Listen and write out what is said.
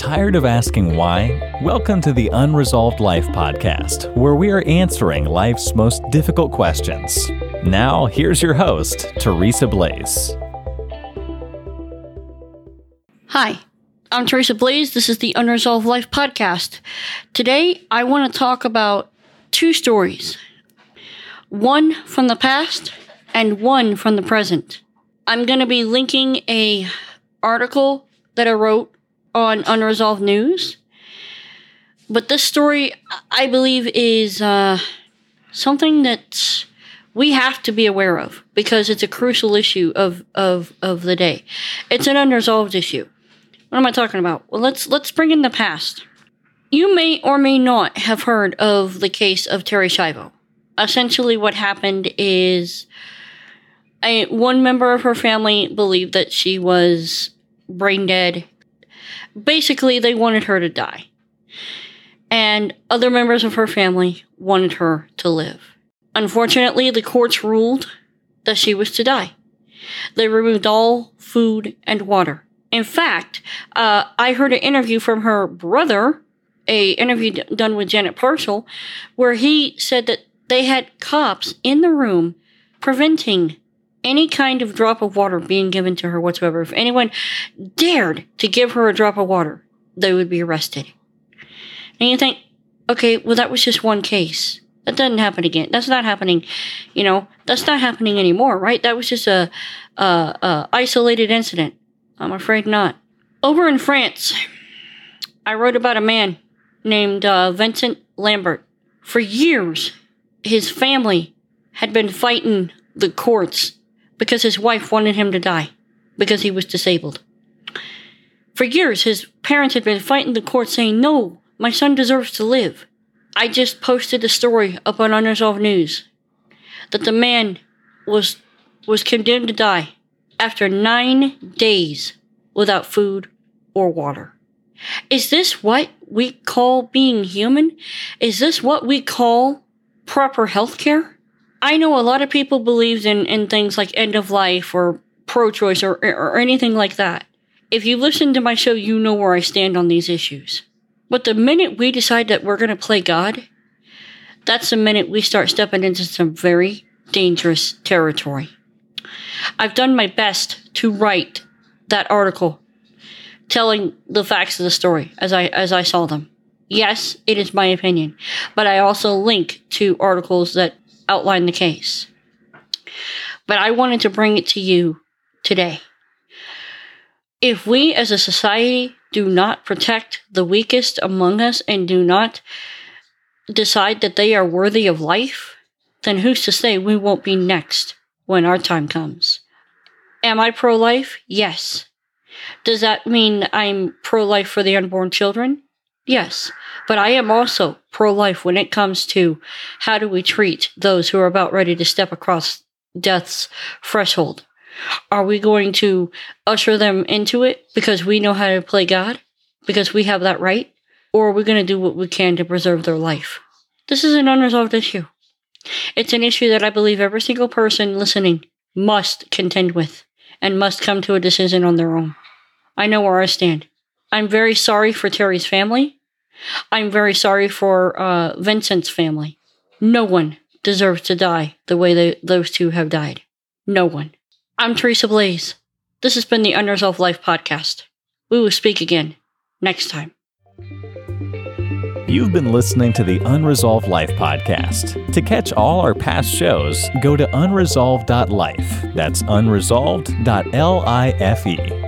Tired of asking why? Welcome to the Unresolved Life podcast, where we are answering life's most difficult questions. Now, here's your host, Teresa Blaze. Hi, I'm Teresa Blaze. This is the Unresolved Life podcast. Today, I want to talk about two stories one from the past and one from the present. I'm going to be linking a article that I wrote on Unresolved News. But this story, I believe, is uh, something that we have to be aware of because it's a crucial issue of, of, of the day. It's an unresolved issue. What am I talking about? Well, let's let's bring in the past. You may or may not have heard of the case of Terri Schiavo. Essentially, what happened is a, one member of her family believed that she was brain dead basically they wanted her to die. And other members of her family wanted her to live. Unfortunately, the courts ruled that she was to die. They removed all food and water. In fact, uh, I heard an interview from her brother, a interview d- done with Janet Parshall, where he said that they had cops in the room preventing any kind of drop of water being given to her whatsoever. If anyone dared to give her a drop of water, they would be arrested. And you think, okay, well, that was just one case. That doesn't happen again. That's not happening, you know, that's not happening anymore, right? That was just a, a, a isolated incident. I'm afraid not. Over in France, I wrote about a man named uh, Vincent Lambert. For years, his family had been fighting the courts because his wife wanted him to die because he was disabled. For years, his parents had been fighting the court saying, No, my son deserves to live. I just posted a story up on Unresolved News that the man was, was condemned to die after nine days without food or water. Is this what we call being human? Is this what we call proper health care? I know a lot of people believe in, in things like end of life or pro choice or, or anything like that. If you listen to my show, you know where I stand on these issues. But the minute we decide that we're going to play God, that's the minute we start stepping into some very dangerous territory. I've done my best to write that article telling the facts of the story as I as I saw them. Yes, it is my opinion, but I also link to articles that outline the case. But I wanted to bring it to you today. If we as a society do not protect the weakest among us and do not decide that they are worthy of life, then who's to say we won't be next when our time comes? Am I pro life? Yes. Does that mean I'm pro life for the unborn children? Yes. But I am also pro life when it comes to how do we treat those who are about ready to step across death's threshold. Are we going to usher them into it because we know how to play God? Because we have that right? Or are we going to do what we can to preserve their life? This is an unresolved issue. It's an issue that I believe every single person listening must contend with and must come to a decision on their own. I know where I stand. I'm very sorry for Terri's family. I'm very sorry for uh, Vincent's family. No one deserves to die the way they, those two have died. No one. I'm Teresa Blaze. This has been the Unresolved Life podcast. We will speak again next time. You've been listening to the Unresolved Life podcast. To catch all our past shows, go to unresolved.life. That's unresolved.life.